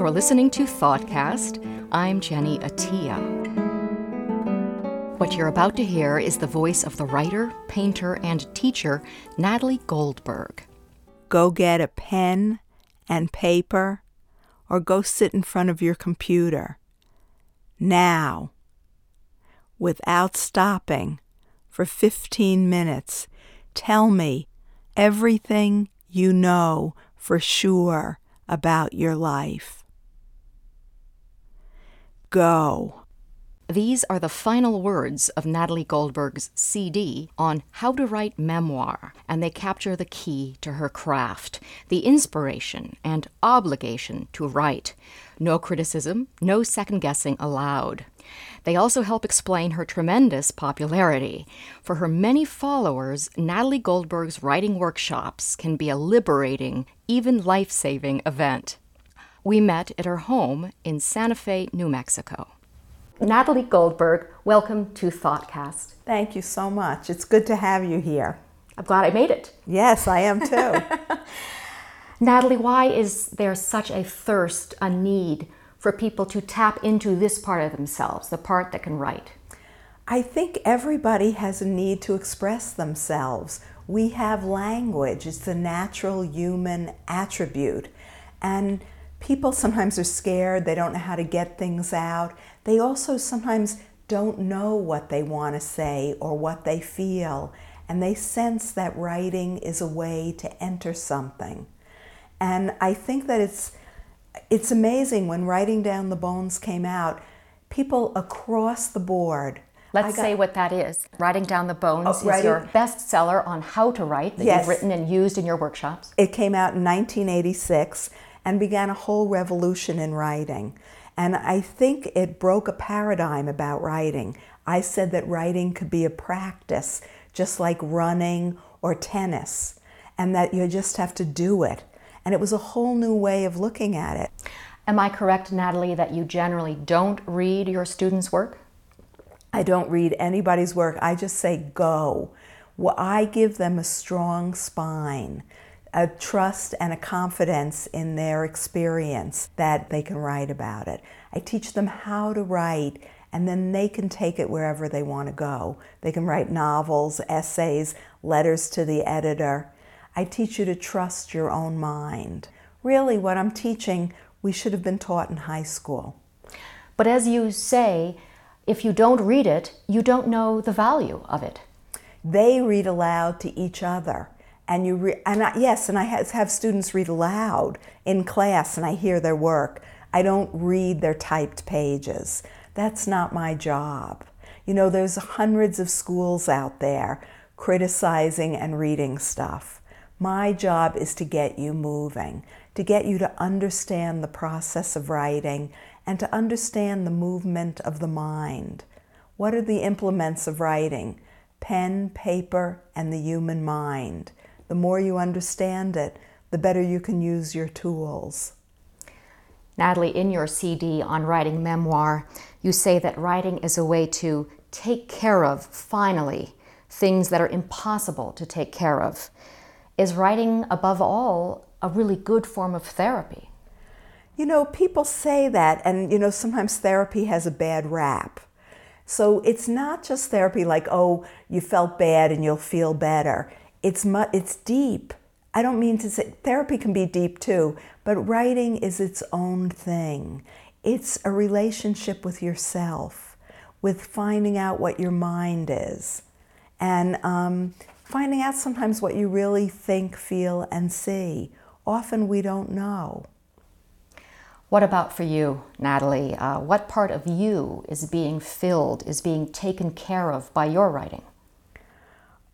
You're listening to Thoughtcast. I'm Jenny Attiyeh. What you're about to hear is the voice of the writer, painter, and teacher Natalie Goldberg. Go get a pen and paper or go sit in front of your computer. Now, without stopping for 15 minutes, tell me everything you know for sure about your life. Go. These are the final words of Natalie Goldberg's CD on how to write memoir, and they capture the key to her craft, the inspiration and obligation to write. No criticism, no second guessing allowed. They also help explain her tremendous popularity. For her many followers, Natalie Goldberg's writing workshops can be a liberating, even life saving event. We met at her home in Santa Fe, New Mexico. Natalie Goldberg, welcome to Thoughtcast. Thank you so much. It's good to have you here. I'm glad I made it. Yes, I am too. Natalie, why is there such a thirst, a need for people to tap into this part of themselves, the part that can write? I think everybody has a need to express themselves. We have language, it's a natural human attribute. And people sometimes are scared, they don't know how to get things out. They also sometimes don't know what they want to say or what they feel, and they sense that writing is a way to enter something. And I think that it's it's amazing when writing down the bones came out, people across the board. Let's got, say what that is. Writing Down the Bones oh, is your bestseller on how to write that yes, you've written and used in your workshops. It came out in 1986 and began a whole revolution in writing. And I think it broke a paradigm about writing. I said that writing could be a practice, just like running or tennis, and that you just have to do it. And it was a whole new way of looking at it. Am I correct, Natalie, that you generally don't read your students' work? I don't read anybody's work. I just say go. Well, I give them a strong spine a trust and a confidence in their experience that they can write about it. I teach them how to write and then they can take it wherever they want to go. They can write novels, essays, letters to the editor. I teach you to trust your own mind. Really, what I'm teaching, we should have been taught in high school. But as you say, if you don't read it, you don't know the value of it. They read aloud to each other and you re- and I, yes, and I have, have students read aloud in class, and I hear their work. I don't read their typed pages. That's not my job. You know, there's hundreds of schools out there criticizing and reading stuff. My job is to get you moving, to get you to understand the process of writing and to understand the movement of the mind. What are the implements of writing? Pen, paper, and the human mind. The more you understand it, the better you can use your tools. Natalie, in your CD on writing memoir, you say that writing is a way to take care of, finally, things that are impossible to take care of. Is writing, above all, a really good form of therapy? You know, people say that, and you know, sometimes therapy has a bad rap. So it's not just therapy like, oh, you felt bad and you'll feel better it's mu- it's deep. I don't mean to say therapy can be deep too, but writing is its own thing. It's a relationship with yourself, with finding out what your mind is, and um, finding out sometimes what you really think, feel, and see. Often we don't know. What about for you, Natalie? Uh, what part of you is being filled, is being taken care of by your writing?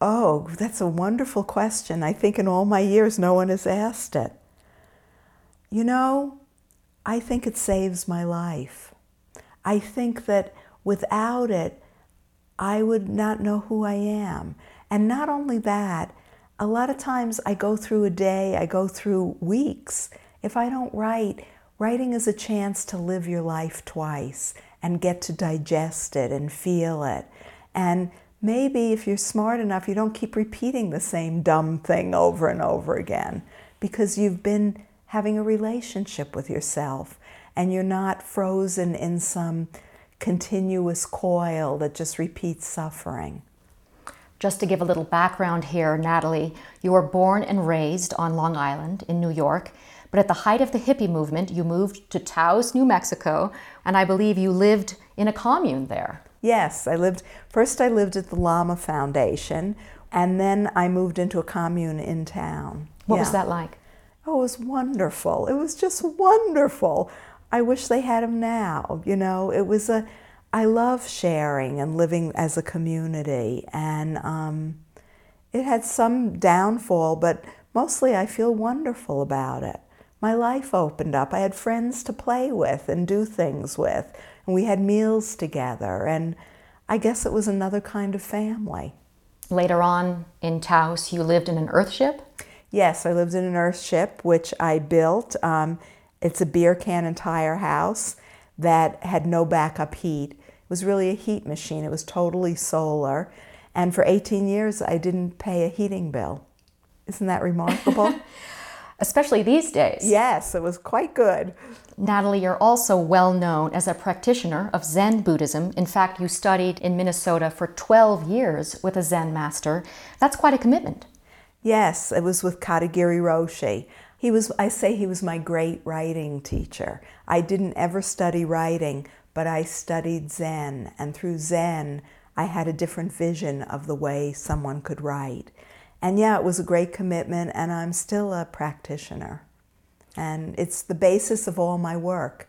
Oh, that's a wonderful question. I think in all my years, no one has asked it. You know, I think it saves my life. I think that without it, I would not know who I am. And not only that, a lot of times I go through a day, I go through weeks. If I don't write, writing is a chance to live your life twice and get to digest it and feel it. And maybe if you're smart enough, you don't keep repeating the same dumb thing over and over again because you've been having a relationship with yourself. and you're not frozen in some continuous coil that just repeats suffering. Just to give a little background here, Natalie, you were born and raised on Long Island in New York, but at the height of the hippie movement, you moved to Taos, New Mexico, and I believe you lived in a commune there. Yes, I lived, first I lived at the Lama Foundation, and then I moved into a commune in town. What yeah. was that like? Oh, it was wonderful. It was just wonderful. I wish they had them now. You know, it was a, I love sharing and living as a community. And um, it had some downfall, but mostly I feel wonderful about it. My life opened up. I had friends to play with and do things with. And we had meals together. And I guess it was another kind of family. Later on in Taos, you lived in an earthship? Yes, I lived in an earthship, which I built. Um, it's a beer can and tire house that had no backup heat. It was really a heat machine. It was totally solar. And for 18 years, I didn't pay a heating bill. Isn't that remarkable? Especially these days. Yes, it was quite good. Natalie, you're also well known as a practitioner of Zen Buddhism. In fact, you studied in Minnesota for 12 years with a Zen master. That's quite a commitment. Yes, it was with Katagiri Roshi. He was, I say, he was my great writing teacher. I didn't ever study writing, but I studied Zen, and through Zen, I had a different vision of the way someone could write. And yeah, it was a great commitment, and I'm still a practitioner. And it's the basis of all my work.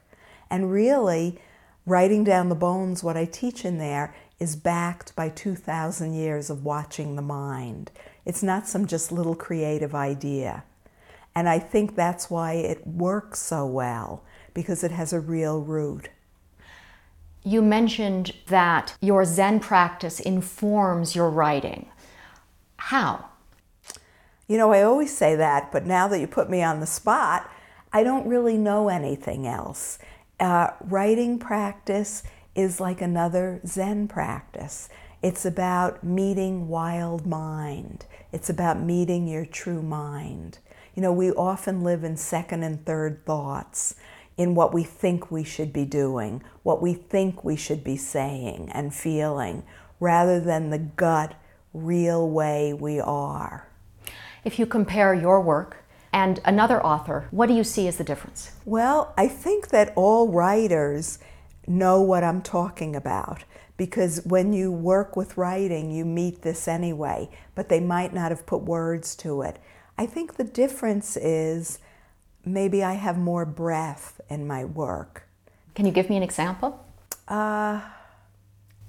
And really, writing down the bones, what I teach in there, is backed by 2,000 years of watching the mind. It's not some just little creative idea. And I think that's why it works so well, because it has a real root. You mentioned that your Zen practice informs your writing. How? You know, I always say that, but now that you put me on the spot, I don't really know anything else. Uh, writing practice is like another Zen practice. It's about meeting wild mind. It's about meeting your true mind. You know, we often live in second and third thoughts, in what we think we should be doing, what we think we should be saying and feeling, rather than the gut, real way we are. If you compare your work and another author, what do you see as the difference? Well, I think that all writers know what I'm talking about because when you work with writing, you meet this anyway, but they might not have put words to it. I think the difference is maybe I have more breath in my work. Can you give me an example? Uh,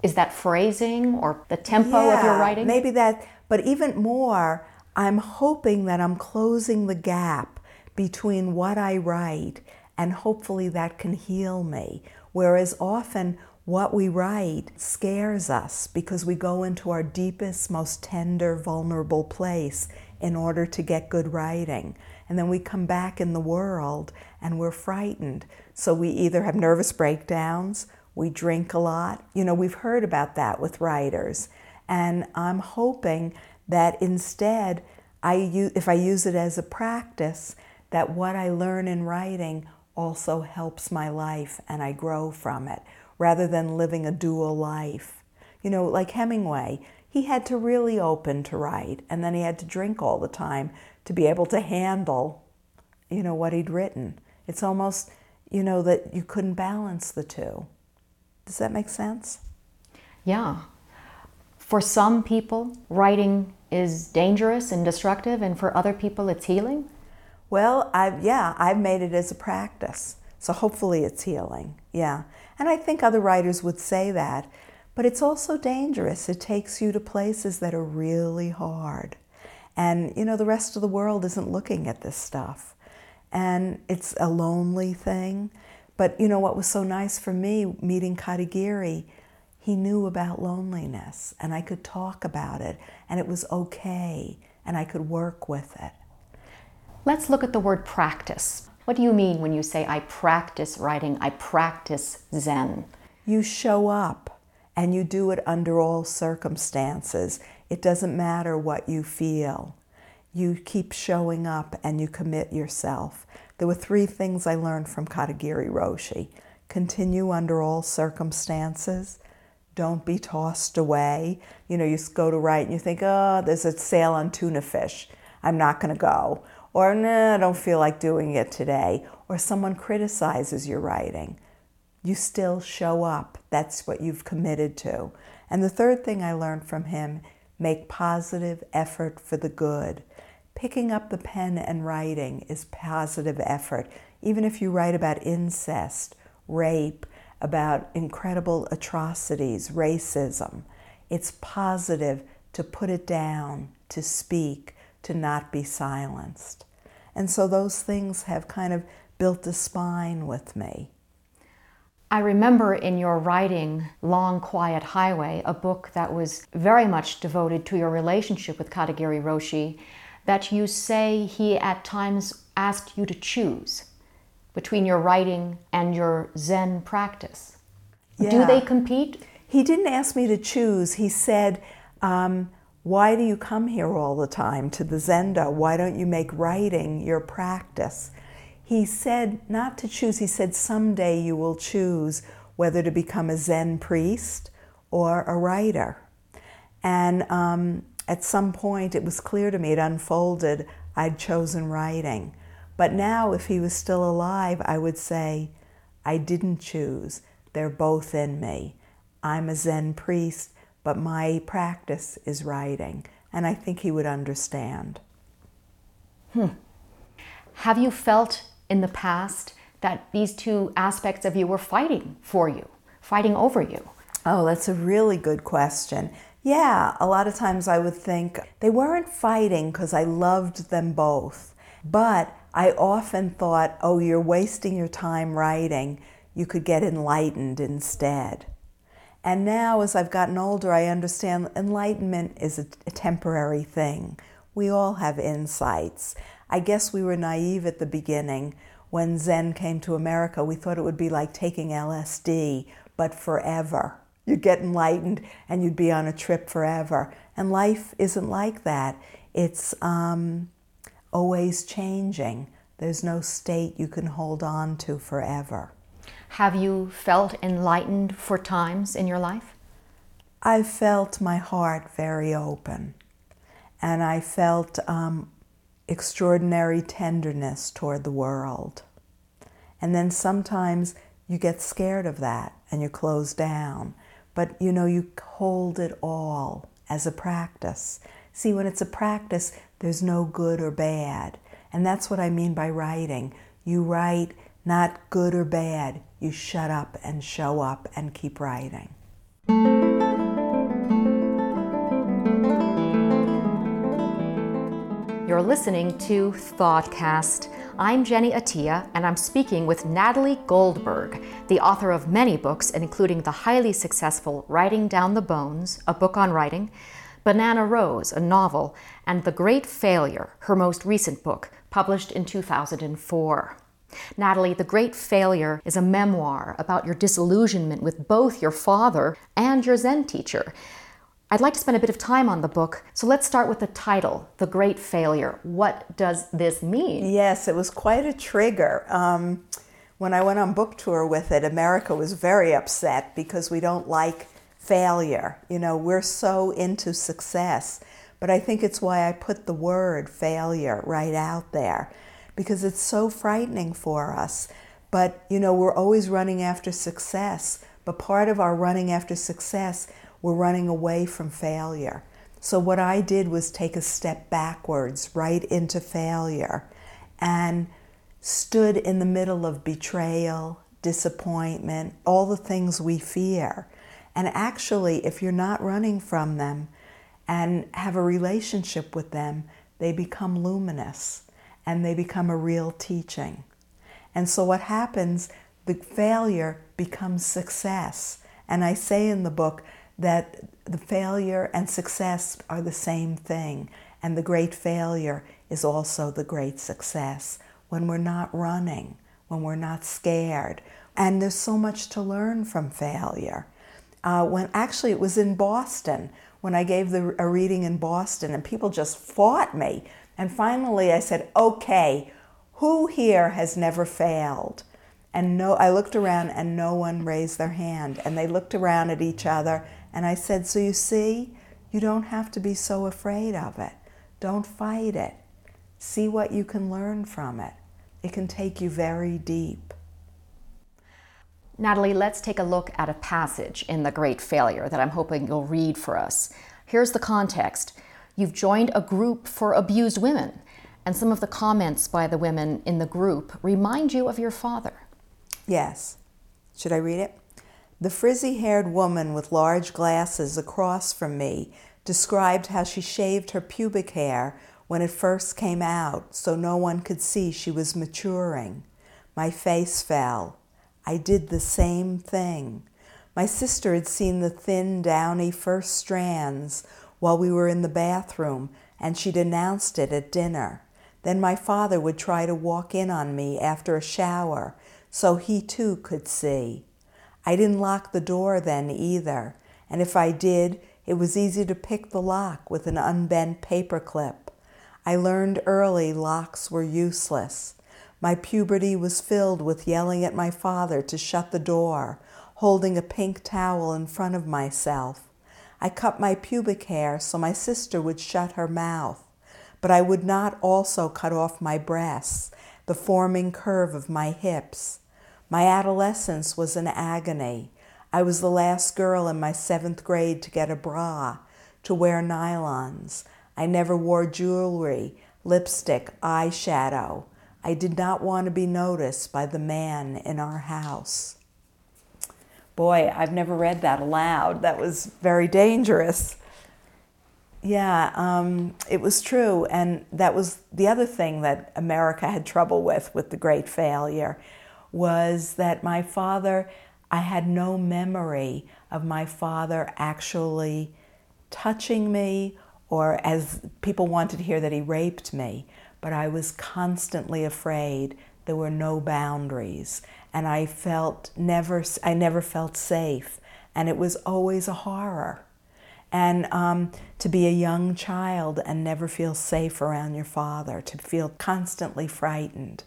is that phrasing or the tempo yeah, of your writing? Maybe that, but even more, I'm hoping that I'm closing the gap between what I write and hopefully that can heal me. Whereas often what we write scares us because we go into our deepest, most tender, vulnerable place in order to get good writing. And then we come back in the world and we're frightened. So we either have nervous breakdowns, we drink a lot. You know, we've heard about that with writers. And I'm hoping that instead, I use, if I use it as a practice, that what I learn in writing also helps my life and I grow from it rather than living a dual life. You know, like Hemingway, he had to really open to write and then he had to drink all the time to be able to handle, you know, what he'd written. It's almost, you know, that you couldn't balance the two. Does that make sense? Yeah. For some people, writing is dangerous and destructive, and for other people, it's healing? Well, I've, yeah, I've made it as a practice. So hopefully it's healing. Yeah. And I think other writers would say that. But it's also dangerous. It takes you to places that are really hard. And, you know, the rest of the world isn't looking at this stuff. And it's a lonely thing. But, you know, what was so nice for me meeting Katagiri, he knew about loneliness and I could talk about it and it was okay and I could work with it. Let's look at the word practice. What do you mean when you say, I practice writing, I practice Zen? You show up and you do it under all circumstances. It doesn't matter what you feel. You keep showing up and you commit yourself there were three things I learned from Katagiri Roshi continue under all circumstances. Don't be tossed away. You know, you go to write and you think, oh, there's a sale on tuna fish. I'm not going to go. Or, nah, I don't feel like doing it today. Or someone criticizes your writing. You still show up. That's what you've committed to. And the third thing I learned from him make positive effort for the good. Picking up the pen and writing is positive effort. Even if you write about incest, rape, about incredible atrocities, racism, it's positive to put it down, to speak, to not be silenced. And so those things have kind of built a spine with me. I remember in your writing Long Quiet Highway, a book that was very much devoted to your relationship with Katagiri Roshi, that you say he at times asked you to choose between your writing and your Zen practice. Yeah. Do they compete? He didn't ask me to choose. He said, um, Why do you come here all the time to the Zendo? Why don't you make writing your practice? he said not to choose, he said, someday you will choose whether to become a Zen priest or a writer. And um, at some point, it was clear to me, it unfolded, I'd chosen writing. But now, if he was still alive, I would say, I didn't choose. They're both in me. I'm a Zen priest, but my practice is writing. And I think he would understand. Hmm. Have you felt in the past that these two aspects of you were fighting for you, fighting over you? Oh, that's a really good question. Yeah, a lot of times I would think they weren't fighting because I loved them both, but I often thought, oh, you're wasting your time writing. You could get enlightened instead. And now, as I've gotten older, I understand enlightenment is a, a temporary thing. We all have insights. I guess we were naive at the beginning. When Zen came to America, we thought it would be like taking LSD, but forever. You'd get enlightened and you'd be on a trip forever. And life isn't like that. It's um, always changing. There's no state you can hold on to forever. Have you felt enlightened for times in your life? I felt my heart very open. And I felt um, extraordinary tenderness toward the world. And then sometimes you get scared of that and you close down. But you know, you hold it all as a practice. See, when it's a practice, there's no good or bad. And that's what I mean by writing. You write not good or bad. You shut up and show up and keep writing. You're listening to Thoughtcast. I'm Jenny Attiyeh, and I'm speaking with Natalie Goldberg, the author of many books, including the highly successful Writing Down the Bones, a book on writing, Banana Rose, a novel, and The Great Failure, her most recent book, published in 2004. Natalie, The Great Failure is a memoir about your disillusionment with both your father and your Zen teacher. I'd like to spend a bit of time on the book, so let's start with the title, The Great Failure. What does this mean? Yes, it was quite a trigger. Um, when I went on book tour with it, America was very upset because we don't like failure. You know, we're so into success. But I think it's why I put the word failure right out there because it's so frightening for us. But, you know, we're always running after success. But part of our running after success we're running away from failure. So, what I did was take a step backwards right into failure and stood in the middle of betrayal, disappointment, all the things we fear. And actually, if you're not running from them and have a relationship with them, they become luminous and they become a real teaching. And so, what happens, the failure becomes success. And I say in the book, that the failure and success are the same thing, and the great failure is also the great success when we're not running, when we're not scared. And there's so much to learn from failure. Uh, when actually it was in Boston when I gave the, a reading in Boston, and people just fought me. And finally, I said, "Okay, Who here has never failed? And no, I looked around and no one raised their hand. And they looked around at each other and I said, So you see, you don't have to be so afraid of it. Don't fight it. See what you can learn from it. It can take you very deep. Natalie, let's take a look at a passage in The Great Failure that I'm hoping you'll read for us. Here's the context You've joined a group for abused women, and some of the comments by the women in the group remind you of your father. Yes. Should I read it? The frizzy haired woman with large glasses across from me described how she shaved her pubic hair when it first came out so no one could see she was maturing. My face fell. I did the same thing. My sister had seen the thin, downy first strands while we were in the bathroom, and she'd announced it at dinner. Then my father would try to walk in on me after a shower so he too could see. I didn't lock the door then either, and if I did, it was easy to pick the lock with an unbent paper clip. I learned early locks were useless. My puberty was filled with yelling at my father to shut the door, holding a pink towel in front of myself. I cut my pubic hair so my sister would shut her mouth, but I would not also cut off my breasts, the forming curve of my hips. My adolescence was an agony. I was the last girl in my seventh grade to get a bra, to wear nylons. I never wore jewelry, lipstick, eyeshadow. I did not want to be noticed by the man in our house. Boy, I've never read that aloud. That was very dangerous. Yeah, um, it was true. And that was the other thing that America had trouble with, with the great failure, was that my father, I had no memory of my father actually touching me or as people wanted to hear that he raped me but I was constantly afraid. There were no boundaries, and I felt never. I never felt safe, and it was always a horror. And um, to be a young child and never feel safe around your father, to feel constantly frightened.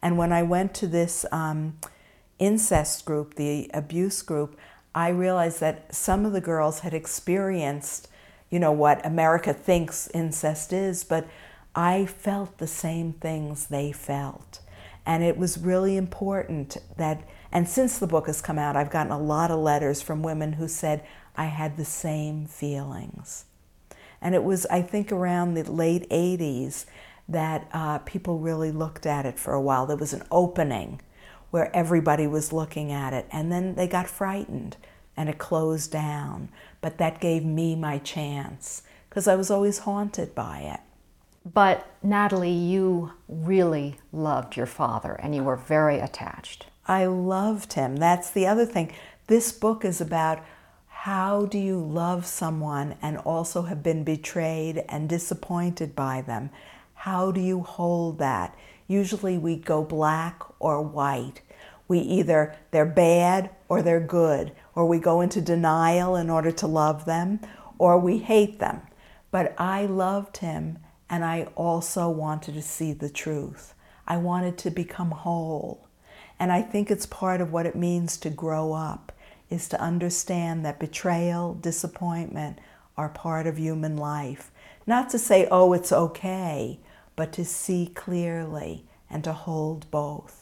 And when I went to this um, incest group, the abuse group, I realized that some of the girls had experienced, you know, what America thinks incest is, but I felt the same things they felt. And it was really important that, and since the book has come out, I've gotten a lot of letters from women who said, I had the same feelings. And it was, I think, around the late 80s that uh, people really looked at it for a while. There was an opening where everybody was looking at it, and then they got frightened and it closed down. But that gave me my chance because I was always haunted by it. But Natalie, you really loved your father and you were very attached. I loved him. That's the other thing. This book is about how do you love someone and also have been betrayed and disappointed by them? How do you hold that? Usually we go black or white. We either they're bad or they're good, or we go into denial in order to love them, or we hate them. But I loved him and I also wanted to see the truth. I wanted to become whole. And I think it's part of what it means to grow up is to understand that betrayal, disappointment are part of human life. Not to say, oh, it's okay, but to see clearly and to hold both.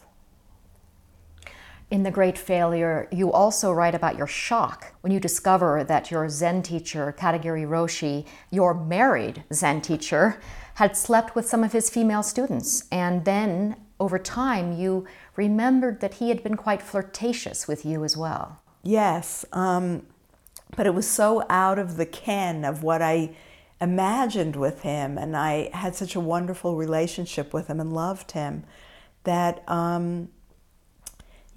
In The Great Failure, you also write about your shock when you discover that your Zen teacher, Katagiri Roshi, your married Zen teacher, had slept with some of his female students. And then, over time, you remembered that he had been quite flirtatious with you as well. Yes, um, but it was so out of the ken of what I imagined with him, and I had such a wonderful relationship with him and loved him that. Um,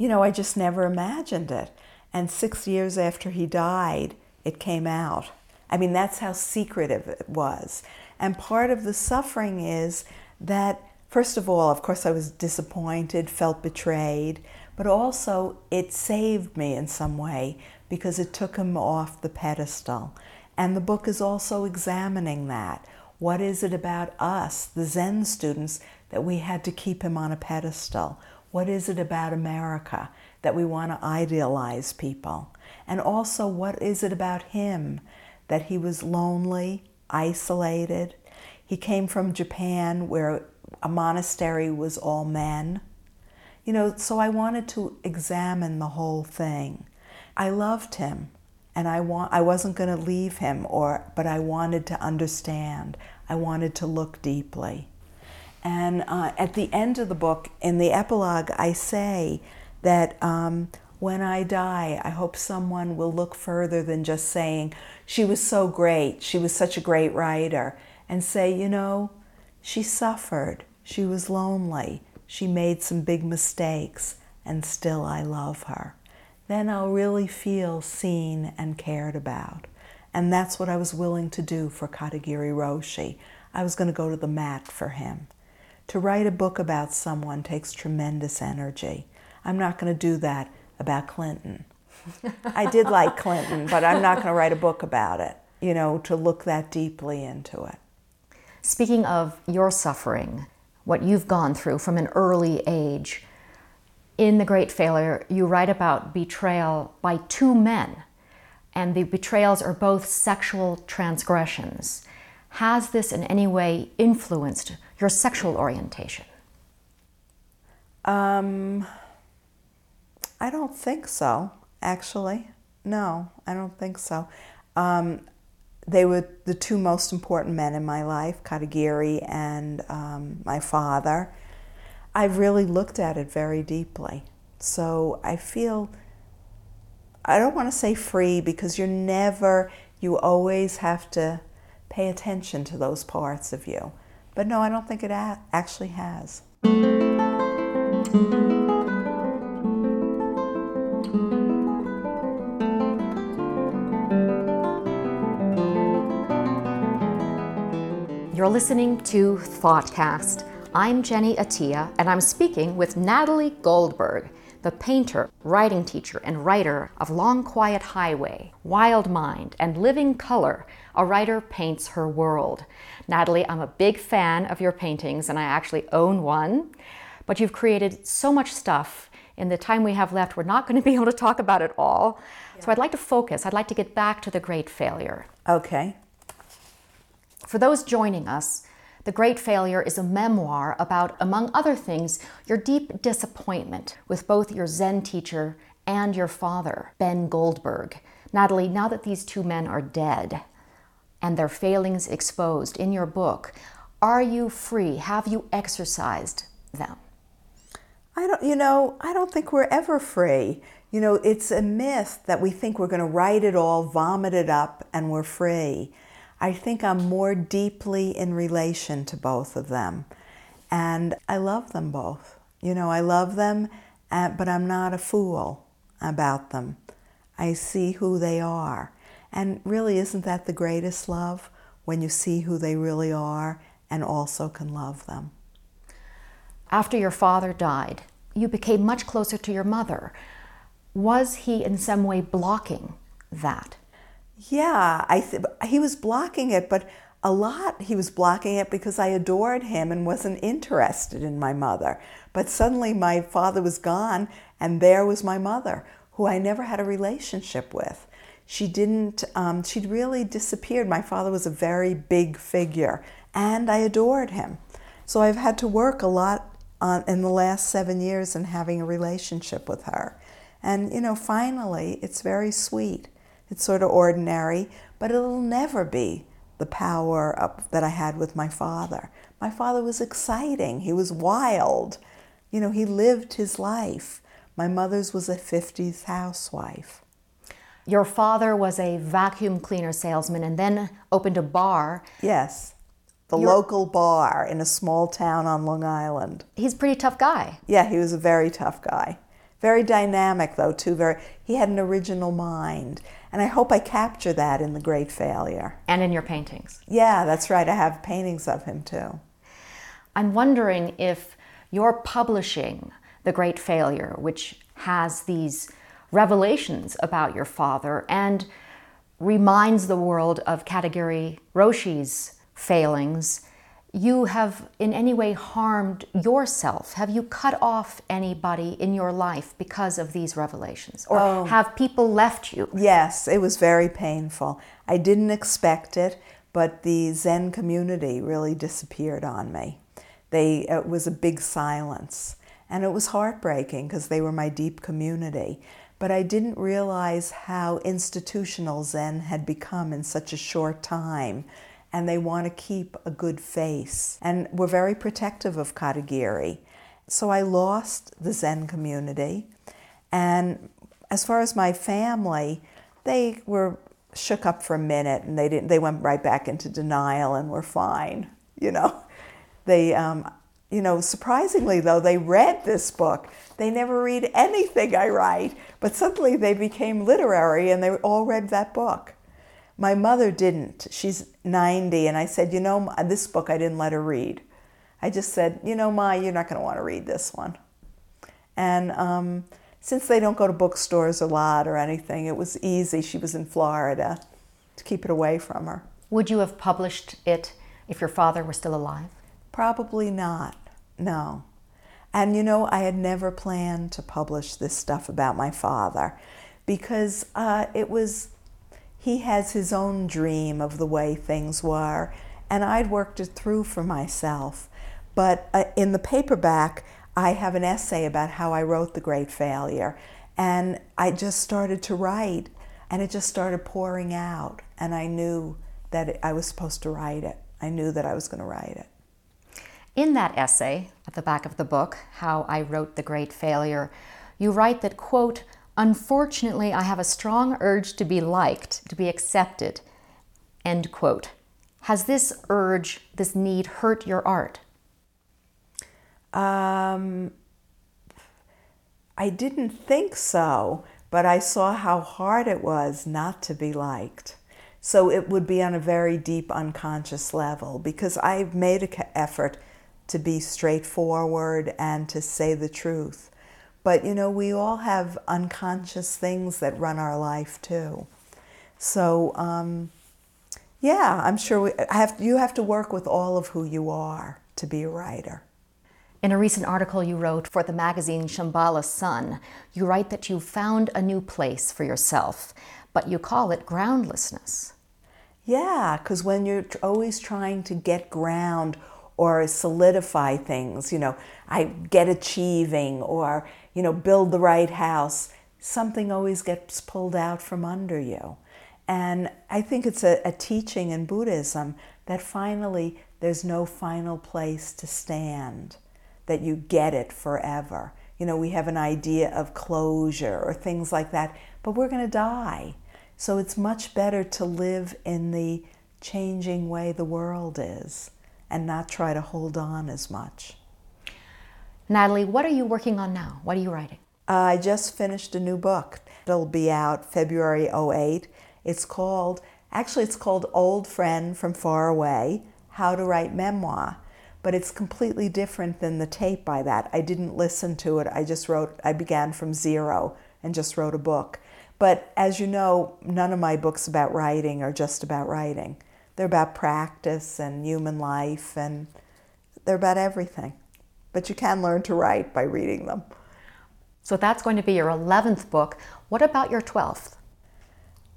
you know, I just never imagined it. And six years after he died, it came out. I mean, that's how secretive it was. And part of the suffering is that, first of all, of course, I was disappointed, felt betrayed, but also it saved me in some way because it took him off the pedestal. And the book is also examining that. What is it about us, the Zen students, that we had to keep him on a pedestal? What is it about America that we want to idealize people? And also, what is it about him that he was lonely, isolated? He came from Japan where a monastery was all men. You know, so I wanted to examine the whole thing. I loved him and I want I wasn't going to leave him or but I wanted to understand. I wanted to look deeply. And uh, at the end of the book, in the epilogue, I say that um, when I die, I hope someone will look further than just saying, she was so great, she was such a great writer, and say, you know, she suffered, she was lonely, she made some big mistakes, and still I love her. Then I'll really feel seen and cared about. And that's what I was willing to do for Katagiri Roshi. I was going to go to the mat for him. To write a book about someone takes tremendous energy. I'm not going to do that about Clinton. I did like Clinton, but I'm not going to write a book about it, you know, to look that deeply into it. Speaking of your suffering, what you've gone through from an early age, in The Great Failure, you write about betrayal by two men, and the betrayals are both sexual transgressions. Has this in any way influenced your sexual orientation? Um, I don't think so, actually. No, I don't think so. Um, they were the two most important men in my life, Katagiri and um, my father. I've really looked at it very deeply. So I feel, I don't want to say free because you're never, you always have to pay attention to those parts of you. But no, I don't think it actually has. You're listening to Thoughtcast. I'm Jenny Attiyeh, and I'm speaking with Natalie Goldberg, the painter, writing teacher, and writer of Long Quiet Highway, Wild Mind, and Living Color, A Writer Paints Her World. Natalie, I'm a big fan of your paintings, and I actually own one, but you've created so much stuff. In the time we have left, we're not going to be able to talk about it all. Yeah. So I'd like to focus. I'd like to get back to the great failure. Okay. For those joining us, the Great Failure is a memoir about, among other things, your deep disappointment with both your Zen teacher and your father, Ben Goldberg. Natalie, now that these two men are dead and their failings exposed in your book, are you free? Have you exorcised them? I don't, you know, I don't think we're ever free. You know, it's a myth that we think we're going to write it all, vomit it up, and we're free. I think I'm more deeply in relation to both of them. And I love them both. You know, I love them, uh, but I'm not a fool about them. I see who they are. And really, isn't that the greatest love? When you see who they really are and also can love them. After your father died, you became much closer to your mother. Was he in some way blocking that? Yeah, I th- he was blocking it, but a lot he was blocking it because I adored him and wasn't interested in my mother. But suddenly my father was gone, and there was my mother, who I never had a relationship with. She didn't, um, she'd really disappeared. My father was a very big figure, and I adored him. So I've had to work a lot on, in the last seven years in having a relationship with her. And, you know, finally, it's very sweet. It's sort of ordinary, but it'll never be the power up that I had with my father. My father was exciting, he was wild. You know, he lived his life. My mother's was a 50s housewife. Your father was a vacuum cleaner salesman and then opened a bar. Yes, the You're... local bar in a small town on Long Island. He's a pretty tough guy. Yeah, he was a very tough guy. Very dynamic, though, too. Very, he had an original mind. And I hope I capture that in The Great Failure. And in your paintings. Yeah, that's right. I have paintings of him, too. I'm wondering if you're publishing The Great Failure, which has these revelations about your father and reminds the world of Katagiri Roshi's failings, you have in any way harmed yourself? Have you cut off anybody in your life because of these revelations? Or Oh. have people left you? Yes, it was very painful. I didn't expect it, but the Zen community really disappeared on me. They it was a big silence, and it was heartbreaking because they were my deep community. But I didn't realize how institutional Zen had become in such a short time, and they want to keep a good face. And were very protective of Katagiri. So I lost the Zen community, and as far as my family, they were shook up for a minute and they didn't they went right back into denial and were fine you know. They um, you know surprisingly though they read this book. They never read anything i write. But suddenly they became literary and they all read that book my mother didn't she's 90 and i said you know this book i didn't let her read i just said you know ma you're not going to want to read this one and um, since they don't go to bookstores a lot or anything, it was easy. She was in Florida to keep it away from her. Would you have published it if your father were still alive? Probably not. No. And you know, I had never planned to publish this stuff about my father because uh, it was, he has his own dream of the way things were, and I'd worked it through for myself. But uh, in the paperback, I have an essay about how I wrote The Great Failure. And I just started to write, and it just started pouring out. And I knew that I was supposed to write it. I knew that I was going to write it. In that essay at the back of the book, How I Wrote the Great Failure, you write that, quote, Unfortunately, I have a strong urge to be liked, to be accepted, end quote. Has this urge, this need, hurt your art? Um, I didn't think so, but I saw how hard it was not to be liked. So it would be on a very deep unconscious level because I've made an effort to be straightforward and to say the truth. But you know, we all have unconscious things that run our life too. So, um, yeah, I'm sure we I have, you have to work with all of who you are to be a writer. In a recent article you wrote for the magazine Shambhala Sun, you write that you found a new place for yourself, but you call it groundlessness. Yeah, because when you're always trying to get ground or solidify things, you know, I get achieving or, you know, build the right house, something always gets pulled out from under you. And I think it's a, a teaching in Buddhism that finally there's no final place to stand, that you get it forever. You know, we have an idea of closure or things like that, but we're going to die. So it's much better to live in the changing way the world is and not try to hold on as much. Natalie, what are you working on now? What are you writing? I just finished a new book. It'll be out February 08. It's called, actually, it's called Old Friend from Far Away How to Write Memoir. But it's completely different than the tape by that. I didn't listen to it. I just wrote, I began from zero and just wrote a book. But as you know, none of my books about writing are just about writing. They're about practice and human life, and they're about everything. But you can learn to write by reading them. So that's going to be your 11th book. What about your 12th?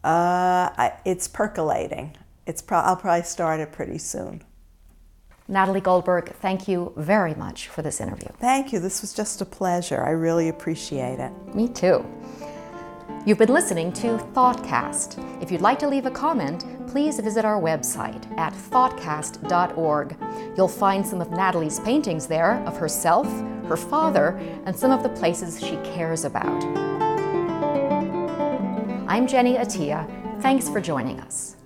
Uh, I, it's percolating. It's pro- I'll probably start it pretty soon. Natalie Goldberg, thank you very much for this interview. Thank you. This was just a pleasure. I really appreciate it. Me too. You've been listening to Thoughtcast. If you'd like to leave a comment, please visit our website at thoughtcast.org. You'll find some of Natalie's paintings there of herself, her father, and some of the places she cares about. I'm Jenny Attiyeh. Thanks for joining us.